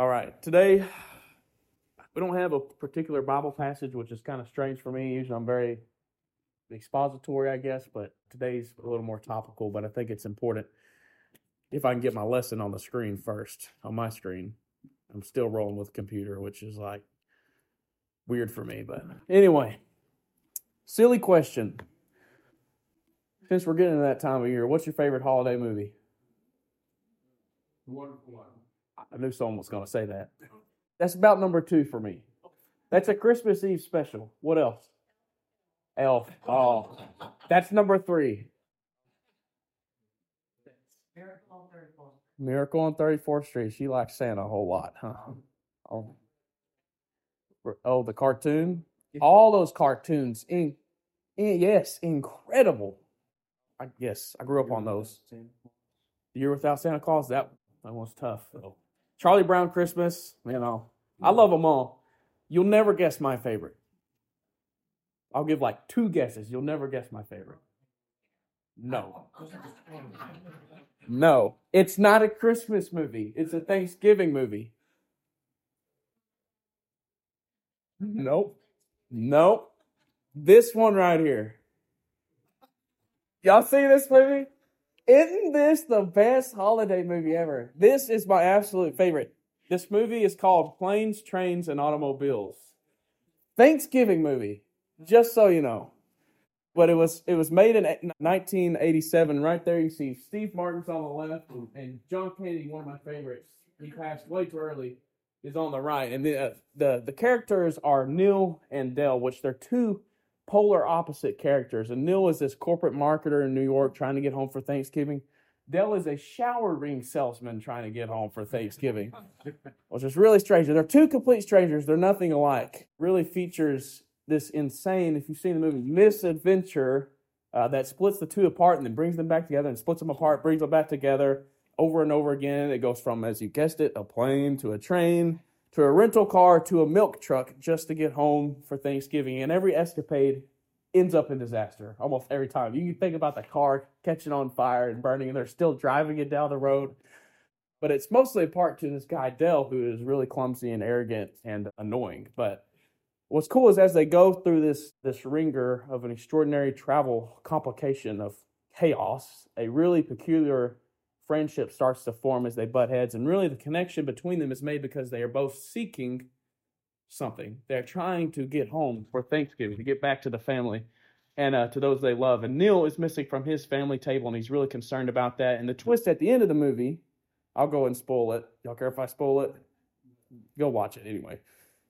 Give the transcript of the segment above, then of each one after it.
All right. Today, we don't have a particular Bible passage, which is kind of strange for me. Usually I'm very expository, I guess, but today's a little more topical, but I think it's important if I can get my lesson on the screen first, on my screen. I'm still rolling with computer, which is like weird for me. But anyway, silly question. Since we're getting to that time of year, what's your favorite holiday movie? The Wonderful one. I knew someone was going to say that. That's about number two for me. That's a Christmas Eve special. What else? Elf. Oh, that's number three. Miracle on 34th Street. She likes Santa a whole lot, huh? Oh, oh the cartoon? All those cartoons. In, in, yes, incredible. I yes, I grew up on those. The Year Without Santa Claus, that, that was tough. Charlie Brown Christmas, you know, I love them all. You'll never guess my favorite. I'll give like two guesses. You'll never guess my favorite. No. No. It's not a Christmas movie. It's a Thanksgiving movie. Mm-hmm. Nope. Nope. This one right here. Y'all see this movie? Isn't this the best holiday movie ever? This is my absolute favorite. This movie is called Planes, Trains, and Automobiles. Thanksgiving movie, just so you know. But it was it was made in 1987. Right there, you see Steve Martin's on the left, and John Candy, one of my favorites. He passed way too early. Is on the right, and the uh, the the characters are Neil and Dell, which they're two polar opposite characters. And Neil is this corporate marketer in New York trying to get home for Thanksgiving. Dell is a shower ring salesman trying to get home for Thanksgiving, which is really strange. They're two complete strangers. They're nothing alike. Really features this insane, if you've seen the movie, misadventure uh, that splits the two apart and then brings them back together and splits them apart, brings them back together over and over again. It goes from, as you guessed it, a plane to a train to a rental car to a milk truck just to get home for Thanksgiving. And every escapade ends up in disaster almost every time. You think about the car catching on fire and burning, and they're still driving it down the road. But it's mostly a part to this guy, Dell, who is really clumsy and arrogant and annoying. But what's cool is as they go through this, this ringer of an extraordinary travel complication of chaos, a really peculiar friendship starts to form as they butt heads. And really, the connection between them is made because they are both seeking something. They're trying to get home for Thanksgiving, to get back to the family and uh, to those they love. And Neil is missing from his family table, and he's really concerned about that. And the twist at the end of the movie, I'll go and spoil it. Y'all care if I spoil it? Go watch it anyway.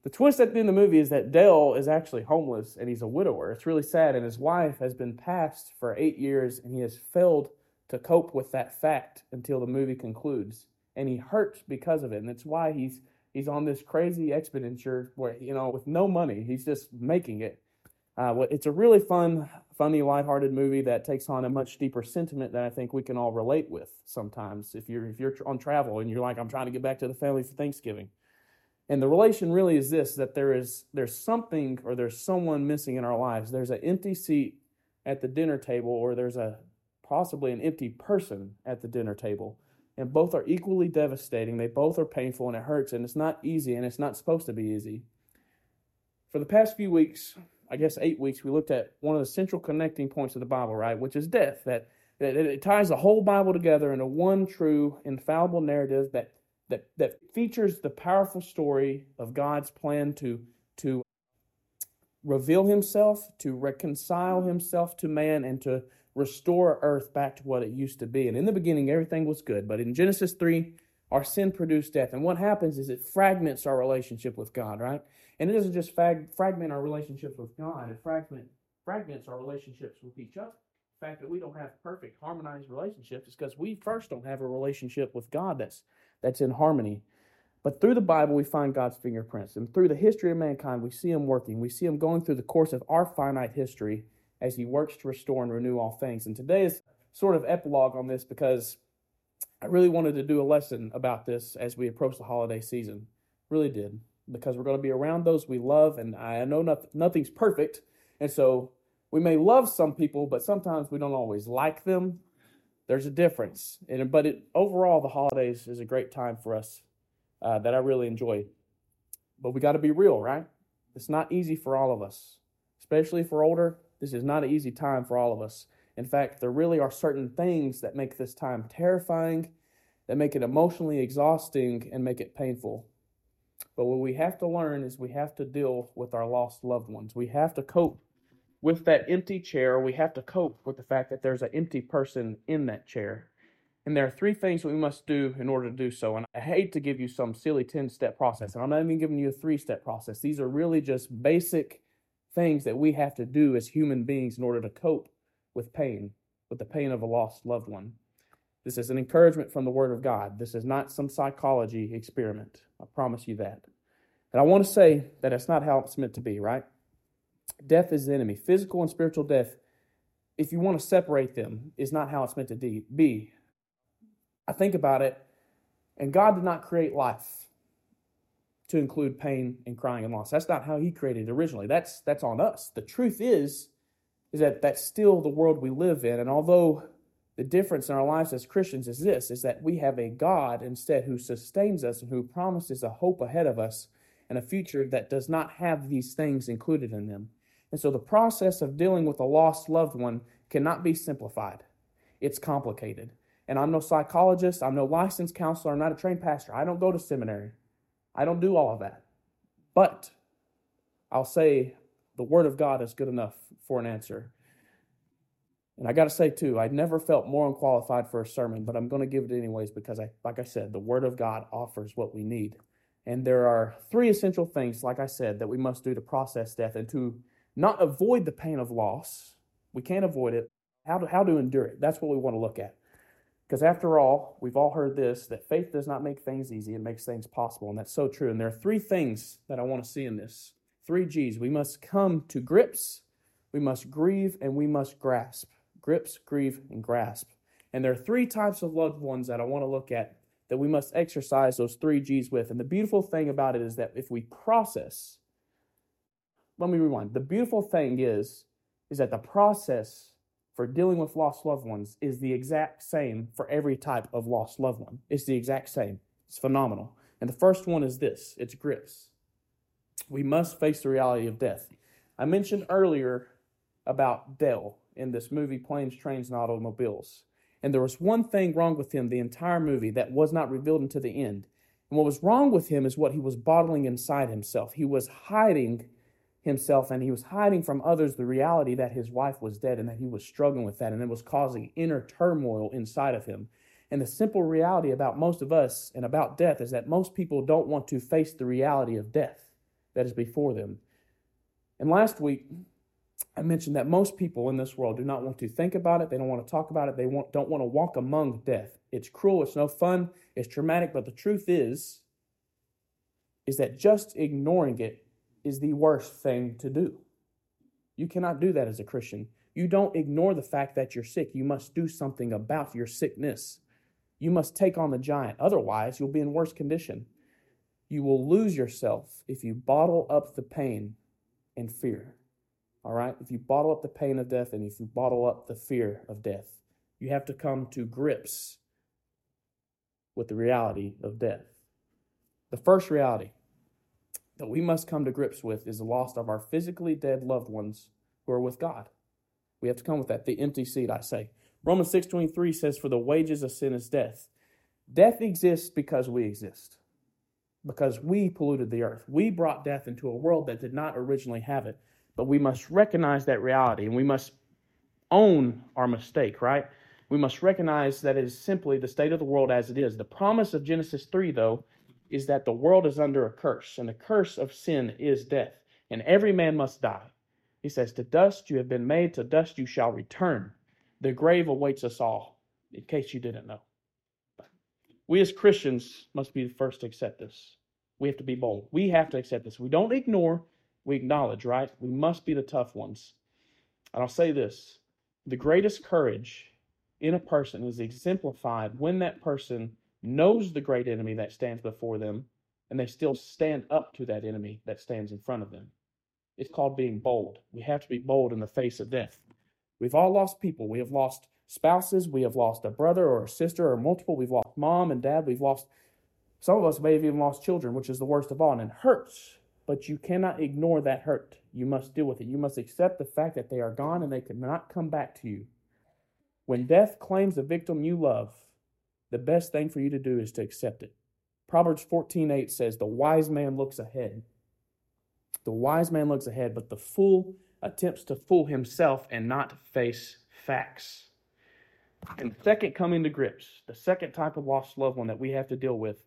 The twist at the end of the movie is that Dell is actually homeless and he's a widower. It's really sad, and his wife has been passed for eight years, and he has failed to cope with that fact until the movie concludes. And he hurts because of it. And that's why he's he's on this crazy expenditure where, you know, with no money, he's just making it. Uh, it's a really fun, funny, lighthearted movie that takes on a much deeper sentiment that I think we can all relate with sometimes. If you're if you're on travel and you're like, I'm trying to get back to the family for Thanksgiving, and the relation really is this: that there is there's something or there's someone missing in our lives. There's an empty seat at the dinner table, or there's a possibly an empty person at the dinner table. And both are equally devastating. They both are painful and it hurts and it's not easy and it's not supposed to be easy. For the past few weeks, I guess eight weeks, we looked at one of the central connecting points of the Bible, right? Which is death. That, that it ties the whole Bible together into one true, infallible narrative that, that, that features the powerful story of God's plan to, to reveal himself, to reconcile himself to man, and to restore earth back to what it used to be. And in the beginning, everything was good. But in Genesis 3, our sin produced death. And what happens is it fragments our relationship with God, right? And it doesn't just fag- fragment our relationships with God, it fragment, fragments our relationships with each other. The fact that we don't have perfect, harmonized relationships is because we first don't have a relationship with God that's, that's in harmony. But through the Bible, we find God's fingerprints. And through the history of mankind, we see Him working. We see Him going through the course of our finite history as he works to restore and renew all things. And today is sort of epilogue on this because I really wanted to do a lesson about this as we approach the holiday season. Really did. Because we're going to be around those we love, and I know not, nothing's perfect. And so we may love some people, but sometimes we don't always like them. There's a difference. And, but it, overall, the holidays is a great time for us uh, that I really enjoy. But we got to be real, right? It's not easy for all of us, especially for older. This is not an easy time for all of us. In fact, there really are certain things that make this time terrifying, that make it emotionally exhausting, and make it painful. But what we have to learn is we have to deal with our lost loved ones. We have to cope with that empty chair. We have to cope with the fact that there's an empty person in that chair. And there are three things we must do in order to do so. And I hate to give you some silly 10 step process. And I'm not even giving you a three step process. These are really just basic things that we have to do as human beings in order to cope with pain, with the pain of a lost loved one. This is an encouragement from the Word of God. This is not some psychology experiment. I promise you that. And I want to say that it's not how it's meant to be, right? Death is the enemy. Physical and spiritual death, if you want to separate them, is not how it's meant to be. I think about it, and God did not create life to include pain and crying and loss. That's not how He created it originally. That's that's on us. The truth is, is that that's still the world we live in. And although the difference in our lives as Christians is this, is that we have a God instead who sustains us and who promises a hope ahead of us and a future that does not have these things included in them. And so the process of dealing with a lost loved one cannot be simplified. It's complicated. And I'm no psychologist, I'm no licensed counselor, I'm not a trained pastor. I don't go to seminary. I don't do all of that. But I'll say the Word of God is good enough for an answer. And I got to say, too, I never felt more unqualified for a sermon, but I'm going to give it anyways because, I, like I said, the Word of God offers what we need. And there are three essential things, like I said, that we must do to process death and to not avoid the pain of loss. We can't avoid it. How to, how to endure it. That's what we want to look at. Because after all, we've all heard this that faith does not make things easy, it makes things possible. And that's so true. And there are three things that I want to see in this three G's. We must come to grips, we must grieve, and we must grasp. Grips, grieve, and grasp. And there are three types of loved ones that I want to look at that we must exercise those three G's with. And the beautiful thing about it is that if we process, let me rewind. The beautiful thing is, is that the process for dealing with lost loved ones is the exact same for every type of lost loved one. It's the exact same. It's phenomenal. And the first one is this it's grips. We must face the reality of death. I mentioned earlier about Dell in this movie, Planes, Trains, and Automobiles. And there was one thing wrong with him the entire movie that was not revealed until the end. And what was wrong with him is what he was bottling inside himself. He was hiding himself and he was hiding from others the reality that his wife was dead and that he was struggling with that and it was causing inner turmoil inside of him. And the simple reality about most of us and about death is that most people don't want to face the reality of death that is before them. And last week, I mentioned that most people in this world do not want to think about it. They don't want to talk about it. They want, don't want to walk among death. It's cruel. It's no fun. It's traumatic. But the truth is, is that just ignoring it is the worst thing to do. You cannot do that as a Christian. You don't ignore the fact that you're sick. You must do something about your sickness. You must take on the giant. Otherwise, you'll be in worse condition. You will lose yourself if you bottle up the pain and fear. All right? If you bottle up the pain of death and if you bottle up the fear of death, you have to come to grips with the reality of death. The first reality that we must come to grips with is the loss of our physically dead loved ones who are with God. We have to come with that. The empty seat, I say. Romans 6.23 says, For the wages of sin is death. Death exists because we exist. Because we polluted the earth. We brought death into a world that did not originally have it. But we must recognize that reality and we must own our mistake, right? We must recognize that it is simply the state of the world as it is. The promise of Genesis 3, though, is that the world is under a curse, and the curse of sin is death, and every man must die. He says, To dust you have been made, to dust you shall return. The grave awaits us all, in case you didn't know. We as Christians must be the first to accept this. We have to be bold. We have to accept this. We don't ignore, we acknowledge, right? We must be the tough ones. And I'll say this the greatest courage in a person is exemplified when that person knows the great enemy that stands before them, and they still stand up to that enemy that stands in front of them. It's called being bold. We have to be bold in the face of death. We've all lost people. We have lost spouses. We have lost a brother or a sister or multiple. We've lost mom and dad. We've lost Some of us may have even lost children, which is the worst of all, and it hurts. But you cannot ignore that hurt. You must deal with it. You must accept the fact that they are gone and they cannot come back to you. When death claims a victim you love, the best thing for you to do is to accept it. Proverbs 14:8 says, "The wise man looks ahead." The wise man looks ahead, but the fool attempts to fool himself and not face facts. And second coming to grips, the second type of lost loved one that we have to deal with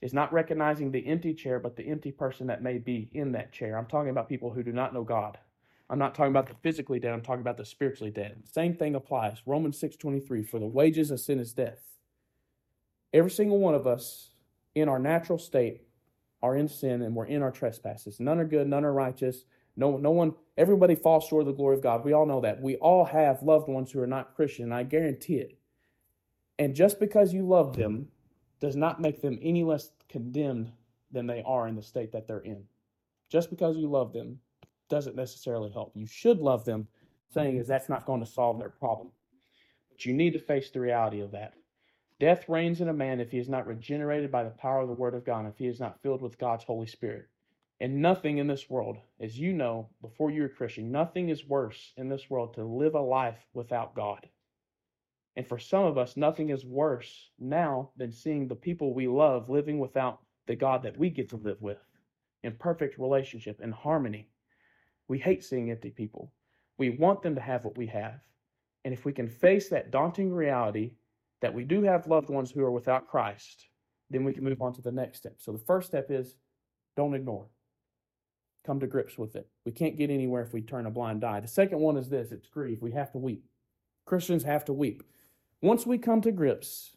is not recognizing the empty chair, but the empty person that may be in that chair. I'm talking about people who do not know God. I'm not talking about the physically dead, I'm talking about the spiritually dead. Same thing applies. Romans 6:23, for the wages of sin is death. Every single one of us in our natural state are in sin and we're in our trespasses. None are good, none are righteous. No, no one, everybody falls short of the glory of God. We all know that. We all have loved ones who are not Christian, I guarantee it. And just because you love them does not make them any less condemned than they are in the state that they're in. Just because you love them doesn't necessarily help. You should love them, saying is that's not going to solve their problem. But you need to face the reality of that. Death reigns in a man if he is not regenerated by the power of the Word of God, if he is not filled with God's Holy Spirit. And nothing in this world, as you know before you're a Christian, nothing is worse in this world to live a life without God. And for some of us, nothing is worse now than seeing the people we love living without the God that we get to live with in perfect relationship and harmony. We hate seeing empty people. We want them to have what we have. And if we can face that daunting reality that we do have loved ones who are without Christ, then we can move on to the next step. So the first step is don't ignore. Come to grips with it. We can't get anywhere if we turn a blind eye. The second one is this it's grief. We have to weep. Christians have to weep. Once we come to grips,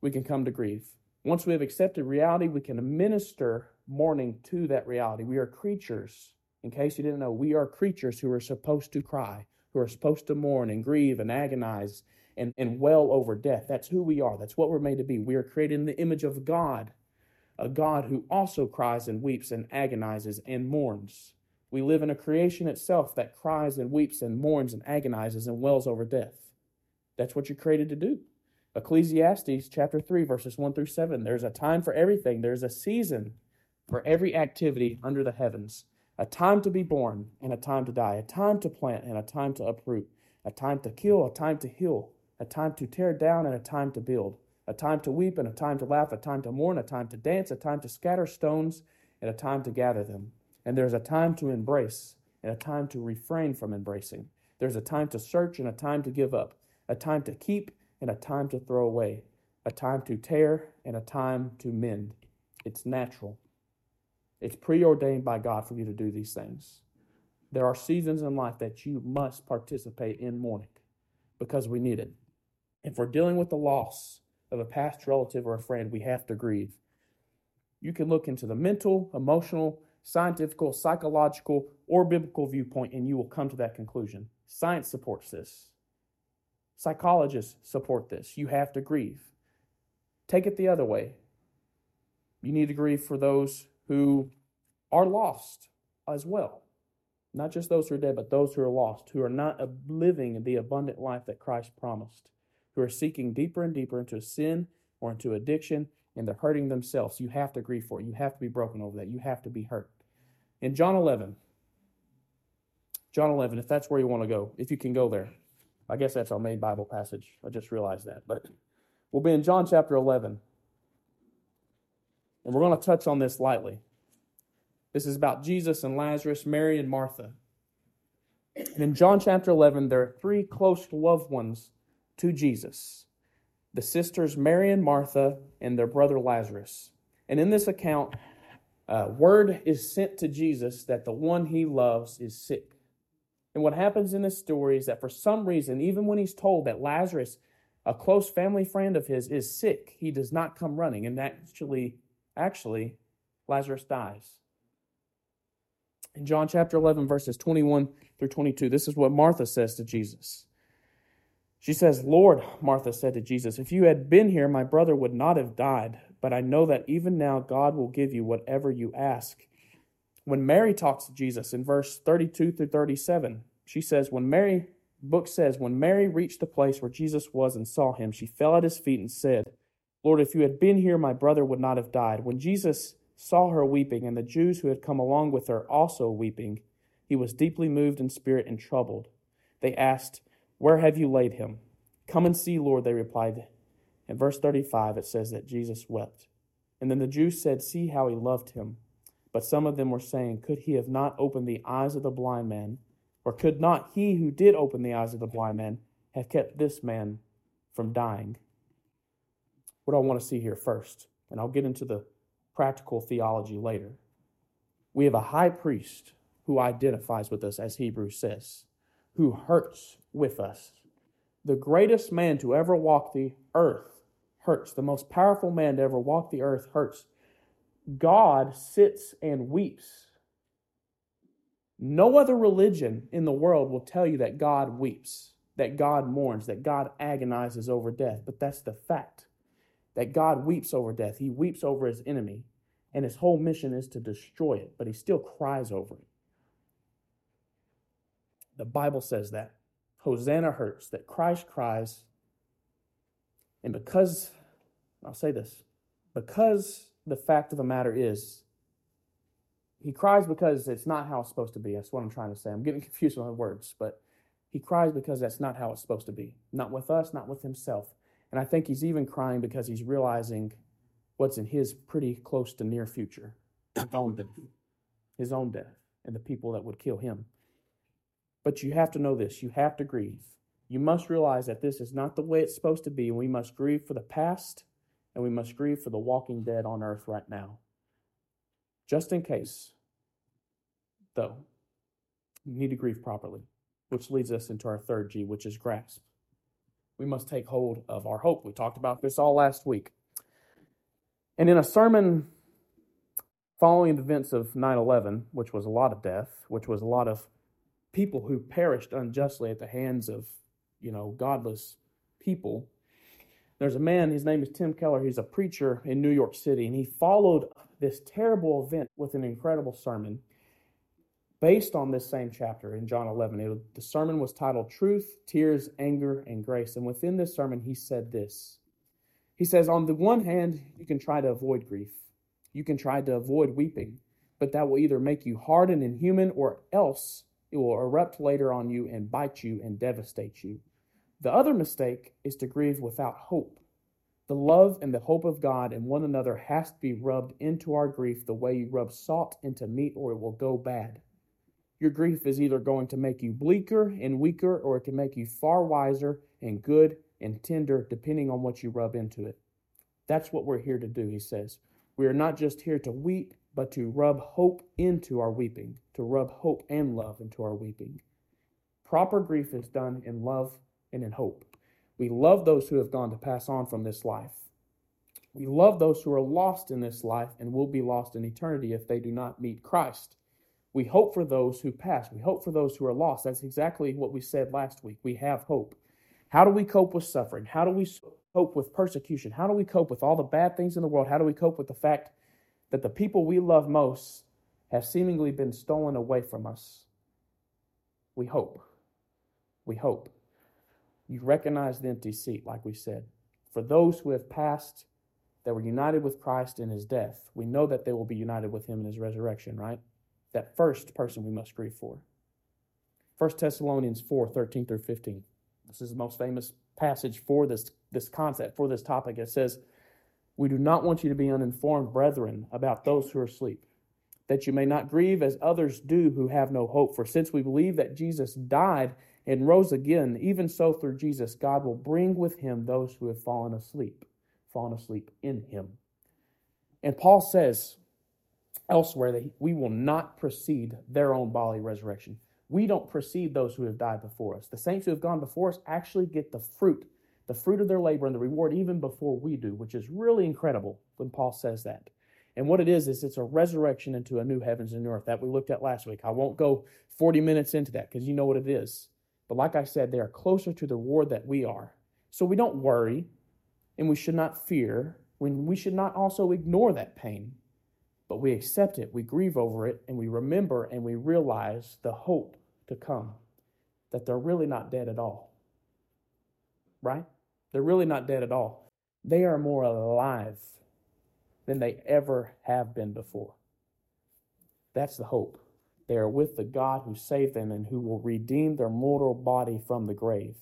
we can come to grief. Once we have accepted reality, we can minister mourning to that reality. We are creatures. In case you didn't know, we are creatures who are supposed to cry, who are supposed to mourn and grieve and agonize and, and well over death. That's who we are. That's what we're made to be. We are created in the image of God, a God who also cries and weeps and agonizes and mourns. We live in a creation itself that cries and weeps and mourns and agonizes and wells over death. That's what you're created to do. Ecclesiastes chapter 3, verses 1 through 7. There's a time for everything, there's a season for every activity under the heavens. A time to be born and a time to die, a time to plant and a time to uproot, a time to kill, a time to heal, a time to tear down and a time to build, a time to weep and a time to laugh, a time to mourn, a time to dance, a time to scatter stones and a time to gather them. And there's a time to embrace and a time to refrain from embracing. There's a time to search and a time to give up a time to keep and a time to throw away, a time to tear and a time to mend. It's natural. It's preordained by God for you to do these things. There are seasons in life that you must participate in mourning because we need it. If we're dealing with the loss of a past relative or a friend, we have to grieve. You can look into the mental, emotional, scientific, psychological, or biblical viewpoint, and you will come to that conclusion. Science supports this. Psychologists support this. You have to grieve. Take it the other way. You need to grieve for those who are lost as well. Not just those who are dead, but those who are lost, who are not living the abundant life that Christ promised, who are seeking deeper and deeper into sin or into addiction, and they're hurting themselves. You have to grieve for it. You have to be broken over that. You have to be hurt. In John 11, John 11, if that's where you want to go, if you can go there. I guess that's our main Bible passage. I just realized that. But we'll be in John chapter 11. And we're going to touch on this lightly. This is about Jesus and Lazarus, Mary and Martha. And in John chapter 11, there are three close loved ones to Jesus the sisters Mary and Martha and their brother Lazarus. And in this account, uh, word is sent to Jesus that the one he loves is sick. And what happens in this story is that for some reason, even when he's told that Lazarus, a close family friend of his, is sick, he does not come running. And actually, actually, Lazarus dies. In John chapter 11, verses 21 through 22, this is what Martha says to Jesus. She says, Lord, Martha said to Jesus, if you had been here, my brother would not have died. But I know that even now God will give you whatever you ask. When Mary talks to Jesus in verse 32 through 37, she says, When Mary, book says, when Mary reached the place where Jesus was and saw him, she fell at his feet and said, Lord, if you had been here, my brother would not have died. When Jesus saw her weeping, and the Jews who had come along with her also weeping, he was deeply moved in spirit and troubled. They asked, Where have you laid him? Come and see, Lord, they replied. In verse 35, it says that Jesus wept. And then the Jews said, See how he loved him. But some of them were saying, Could he have not opened the eyes of the blind man? Or could not he who did open the eyes of the blind man have kept this man from dying? What I want to see here first? And I'll get into the practical theology later. We have a high priest who identifies with us, as Hebrews says, who hurts with us. The greatest man to ever walk the earth hurts. The most powerful man to ever walk the earth hurts. God sits and weeps. No other religion in the world will tell you that God weeps, that God mourns, that God agonizes over death, but that's the fact that God weeps over death. He weeps over his enemy, and his whole mission is to destroy it, but he still cries over it. The Bible says that. Hosanna hurts, that Christ cries. And because, I'll say this, because the fact of the matter is, he cries because it's not how it's supposed to be. That's what I'm trying to say. I'm getting confused with my words, but he cries because that's not how it's supposed to be. Not with us, not with himself. And I think he's even crying because he's realizing what's in his pretty close to near future his own death, his own death and the people that would kill him. But you have to know this you have to grieve. You must realize that this is not the way it's supposed to be, and we must grieve for the past and we must grieve for the walking dead on earth right now. Just in case, though, you need to grieve properly, which leads us into our third G, which is grasp we must take hold of our hope. We talked about this all last week. And in a sermon following the events of 9 11, which was a lot of death, which was a lot of people who perished unjustly at the hands of, you know, godless people, there's a man, his name is Tim Keller. He's a preacher in New York City, and he followed this terrible event with an incredible sermon based on this same chapter in John 11. It, the sermon was titled Truth, Tears, Anger, and Grace. And within this sermon, he said this He says, On the one hand, you can try to avoid grief, you can try to avoid weeping, but that will either make you hard and inhuman or else it will erupt later on you and bite you and devastate you. The other mistake is to grieve without hope. The love and the hope of God and one another has to be rubbed into our grief the way you rub salt into meat or it will go bad. Your grief is either going to make you bleaker and weaker, or it can make you far wiser and good and tender, depending on what you rub into it. That's what we're here to do, he says. We are not just here to weep, but to rub hope into our weeping, to rub hope and love into our weeping. Proper grief is done in love and in hope. We love those who have gone to pass on from this life. We love those who are lost in this life and will be lost in eternity if they do not meet Christ. We hope for those who pass. We hope for those who are lost. That's exactly what we said last week. We have hope. How do we cope with suffering? How do we cope with persecution? How do we cope with all the bad things in the world? How do we cope with the fact that the people we love most have seemingly been stolen away from us? We hope. We hope. You recognize the empty seat, like we said. For those who have passed, that were united with Christ in his death, we know that they will be united with him in his resurrection, right? that first person we must grieve for. 1 Thessalonians 4 13 through 15. This is the most famous passage for this, this concept, for this topic. It says, We do not want you to be uninformed, brethren, about those who are asleep, that you may not grieve as others do who have no hope. For since we believe that Jesus died and rose again, even so through Jesus, God will bring with him those who have fallen asleep, fallen asleep in him. And Paul says, elsewhere that we will not precede their own bodily resurrection. We don't precede those who have died before us. The saints who have gone before us actually get the fruit, the fruit of their labor and the reward even before we do, which is really incredible when Paul says that. And what it is, is it's a resurrection into a new heavens and new earth that we looked at last week. I won't go 40 minutes into that because you know what it is. But like I said, they are closer to the reward that we are. So we don't worry and we should not fear when we should not also ignore that pain but we accept it, we grieve over it, and we remember and we realize the hope to come that they're really not dead at all. Right? They're really not dead at all. They are more alive than they ever have been before. That's the hope. They are with the God who saved them and who will redeem their mortal body from the grave.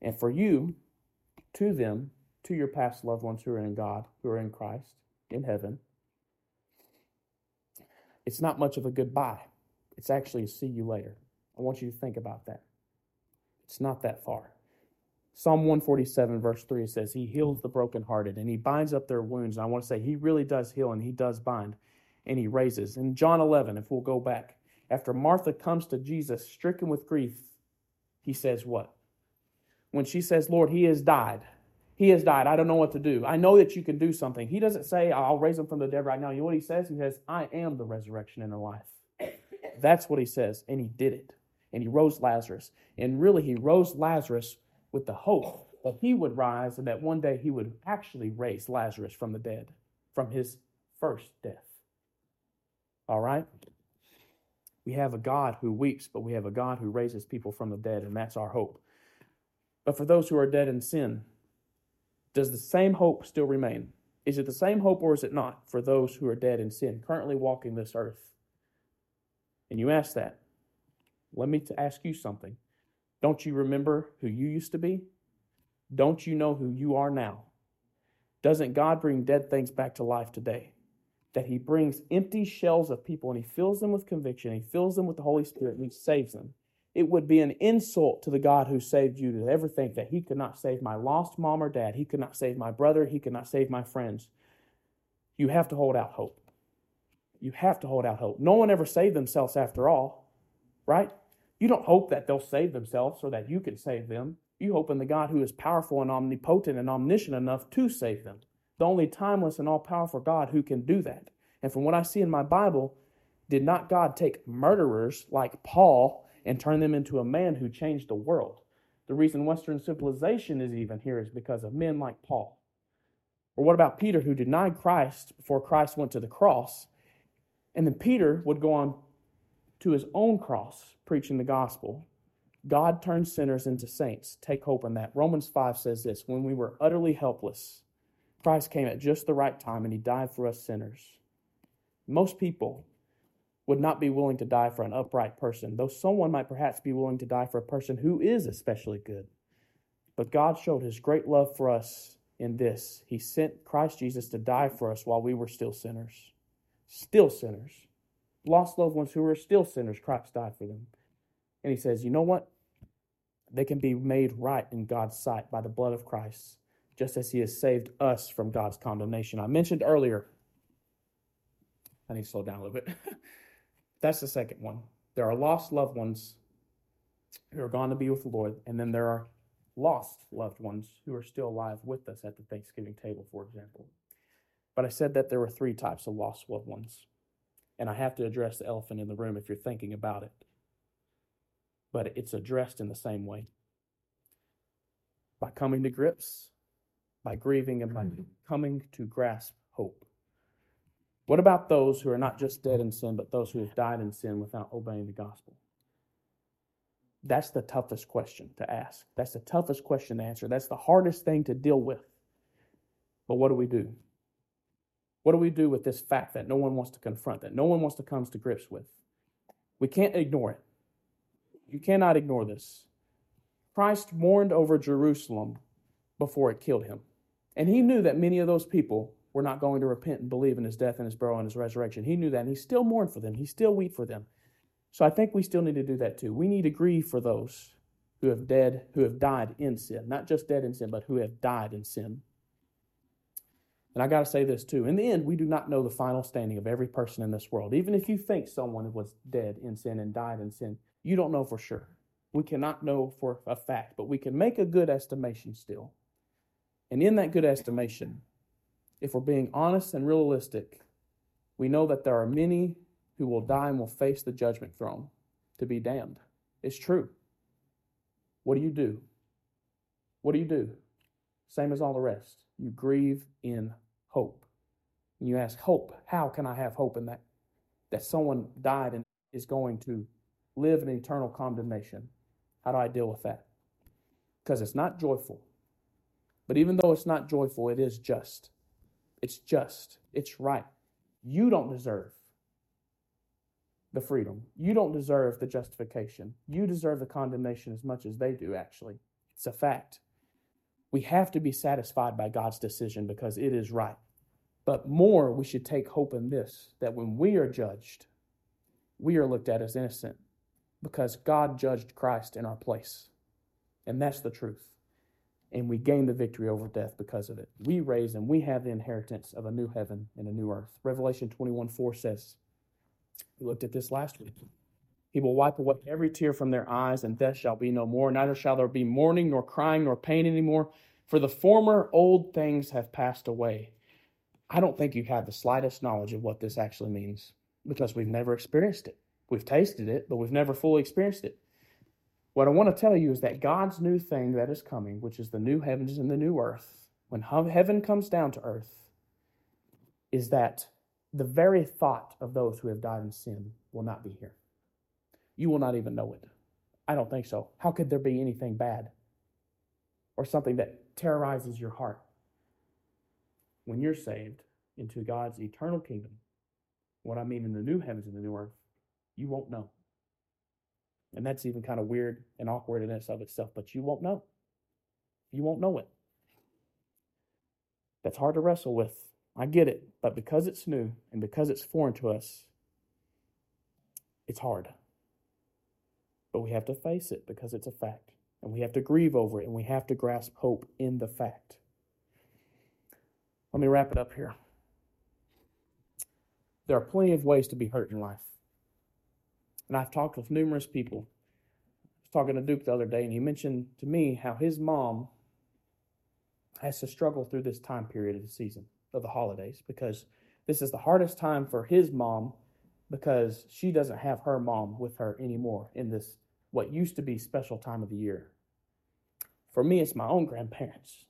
And for you, to them, to your past loved ones who are in God, who are in Christ, in heaven, it's not much of a goodbye. It's actually a see you later. I want you to think about that. It's not that far. Psalm 147, verse 3 says, He heals the brokenhearted and He binds up their wounds. And I want to say, He really does heal and He does bind and He raises. In John 11, if we'll go back, after Martha comes to Jesus stricken with grief, He says, What? When she says, Lord, He has died. He has died. I don't know what to do. I know that you can do something. He doesn't say, I'll raise him from the dead right now. You know what he says? He says, I am the resurrection and the life. That's what he says. And he did it. And he rose Lazarus. And really, he rose Lazarus with the hope that he would rise and that one day he would actually raise Lazarus from the dead, from his first death. All right? We have a God who weeps, but we have a God who raises people from the dead, and that's our hope. But for those who are dead in sin, does the same hope still remain? Is it the same hope or is it not for those who are dead in sin, currently walking this earth? And you ask that. Let me ask you something. Don't you remember who you used to be? Don't you know who you are now? Doesn't God bring dead things back to life today? That He brings empty shells of people and He fills them with conviction, He fills them with the Holy Spirit, and He saves them. It would be an insult to the God who saved you to ever think that He could not save my lost mom or dad, He could not save my brother, He could not save my friends. You have to hold out hope. You have to hold out hope. No one ever saved themselves after all, right? You don't hope that they'll save themselves so that you can save them. You hope in the God who is powerful and omnipotent and omniscient enough to save them. The only timeless and all powerful God who can do that. And from what I see in my Bible, did not God take murderers like Paul and turn them into a man who changed the world? The reason Western civilization is even here is because of men like Paul. Or what about Peter, who denied Christ before Christ went to the cross? And then Peter would go on to his own cross, preaching the gospel. God turns sinners into saints. Take hope in that. Romans 5 says this When we were utterly helpless, Christ came at just the right time and he died for us sinners. Most people would not be willing to die for an upright person, though someone might perhaps be willing to die for a person who is especially good. But God showed his great love for us in this He sent Christ Jesus to die for us while we were still sinners. Still sinners lost loved ones who are still sinners, Christ died for them. And he says, you know what? They can be made right in God's sight by the blood of Christ, just as he has saved us from God's condemnation. I mentioned earlier, I need to slow down a little bit. That's the second one. There are lost loved ones who are gone to be with the Lord, and then there are lost loved ones who are still alive with us at the Thanksgiving table, for example. But I said that there were three types of lost loved ones. And I have to address the elephant in the room if you're thinking about it. But it's addressed in the same way by coming to grips, by grieving, and by mm-hmm. coming to grasp hope. What about those who are not just dead in sin, but those who have died in sin without obeying the gospel? That's the toughest question to ask. That's the toughest question to answer. That's the hardest thing to deal with. But what do we do? What do we do with this fact that no one wants to confront, that no one wants to come to grips with? We can't ignore it. You cannot ignore this. Christ mourned over Jerusalem before it killed him. And he knew that many of those people were not going to repent and believe in his death and his burial and his resurrection. He knew that, and he still mourned for them. He still wept for them. So I think we still need to do that too. We need to grieve for those who have dead, who have died in sin, not just dead in sin, but who have died in sin. And I got to say this too. In the end, we do not know the final standing of every person in this world. Even if you think someone was dead in sin and died in sin, you don't know for sure. We cannot know for a fact, but we can make a good estimation still. And in that good estimation, if we're being honest and realistic, we know that there are many who will die and will face the judgment throne to be damned. It's true. What do you do? What do you do? Same as all the rest. You grieve in hope. And you ask, hope, how can I have hope in that? That someone died and is going to live in eternal condemnation. How do I deal with that? Because it's not joyful. But even though it's not joyful, it is just. It's just. It's right. You don't deserve the freedom. You don't deserve the justification. You deserve the condemnation as much as they do, actually. It's a fact. We have to be satisfied by God's decision because it is right. But more, we should take hope in this that when we are judged, we are looked at as innocent because God judged Christ in our place. And that's the truth. And we gain the victory over death because of it. We raise and we have the inheritance of a new heaven and a new earth. Revelation 21 4 says, we looked at this last week. He will wipe away every tear from their eyes, and death shall be no more. Neither shall there be mourning, nor crying, nor pain anymore, for the former old things have passed away. I don't think you have the slightest knowledge of what this actually means because we've never experienced it. We've tasted it, but we've never fully experienced it. What I want to tell you is that God's new thing that is coming, which is the new heavens and the new earth, when heaven comes down to earth, is that the very thought of those who have died in sin will not be here. You will not even know it. I don't think so. How could there be anything bad or something that terrorizes your heart when you're saved into God's eternal kingdom? What I mean in the new heavens and the new earth, you won't know. And that's even kind of weird and awkward in and of itself, but you won't know. You won't know it. That's hard to wrestle with. I get it, but because it's new and because it's foreign to us, it's hard. But we have to face it because it's a fact. And we have to grieve over it and we have to grasp hope in the fact. Let me wrap it up here. There are plenty of ways to be hurt in life. And I've talked with numerous people. I was talking to Duke the other day, and he mentioned to me how his mom has to struggle through this time period of the season of the holidays because this is the hardest time for his mom because she doesn't have her mom with her anymore in this what used to be special time of the year. For me, it's my own grandparents.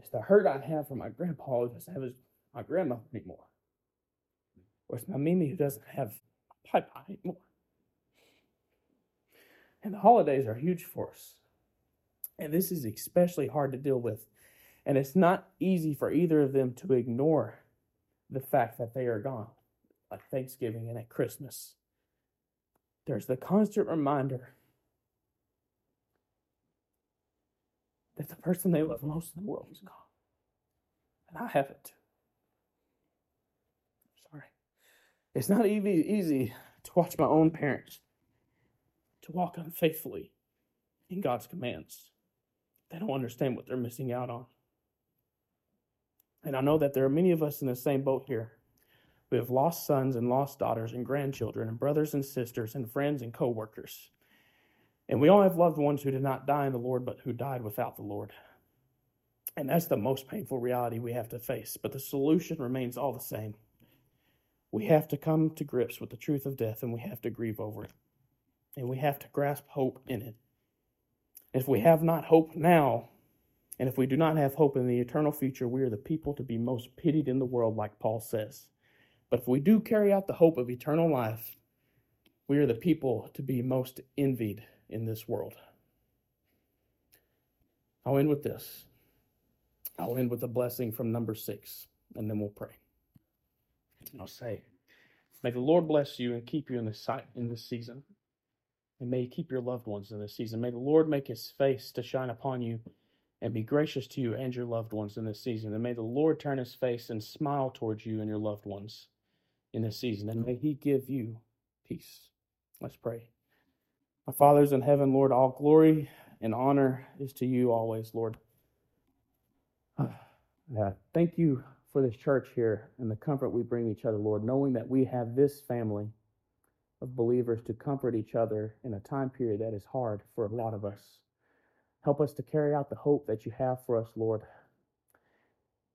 It's the hurt I have for my grandpa who doesn't have his, my grandma anymore. Or it's my Mimi who doesn't have my papa anymore. And the holidays are huge for us. And this is especially hard to deal with and it's not easy for either of them to ignore the fact that they are gone, like Thanksgiving and at Christmas. There's the constant reminder the person they love most in the world is gone. And I haven't. Sorry. It's not easy, easy to watch my own parents to walk unfaithfully in God's commands. They don't understand what they're missing out on. And I know that there are many of us in the same boat here. We have lost sons and lost daughters and grandchildren and brothers and sisters and friends and co-workers. And we all have loved ones who did not die in the Lord, but who died without the Lord. And that's the most painful reality we have to face. But the solution remains all the same. We have to come to grips with the truth of death and we have to grieve over it. And we have to grasp hope in it. If we have not hope now, and if we do not have hope in the eternal future, we are the people to be most pitied in the world, like Paul says. But if we do carry out the hope of eternal life, we are the people to be most envied in this world. I'll end with this. I'll end with a blessing from number six, and then we'll pray. I'll say, May the Lord bless you and keep you in this, in this season. And may He keep your loved ones in this season. May the Lord make His face to shine upon you and be gracious to you and your loved ones in this season. And may the Lord turn his face and smile towards you and your loved ones in this season. And may he give you peace. Let's pray. Our Father's in heaven, Lord, all glory and honor is to you always, Lord. Uh, thank you for this church here and the comfort we bring each other, Lord, knowing that we have this family of believers to comfort each other in a time period that is hard for a lot of us. Help us to carry out the hope that you have for us, Lord.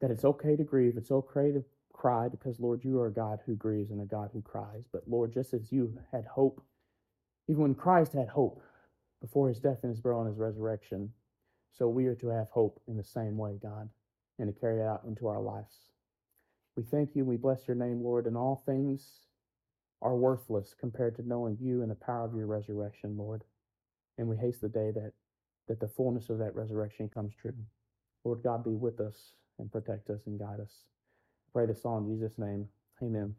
That it's okay to grieve, it's okay to cry, because, Lord, you are a God who grieves and a God who cries. But, Lord, just as you had hope, even when Christ had hope before his death and his burial and his resurrection, so we are to have hope in the same way, God, and to carry it out into our lives. We thank you. And we bless your name, Lord, and all things are worthless compared to knowing you and the power of your resurrection, Lord. And we haste the day that that the fullness of that resurrection comes true. Lord God, be with us and protect us and guide us. Pray this all in Jesus' name. Amen.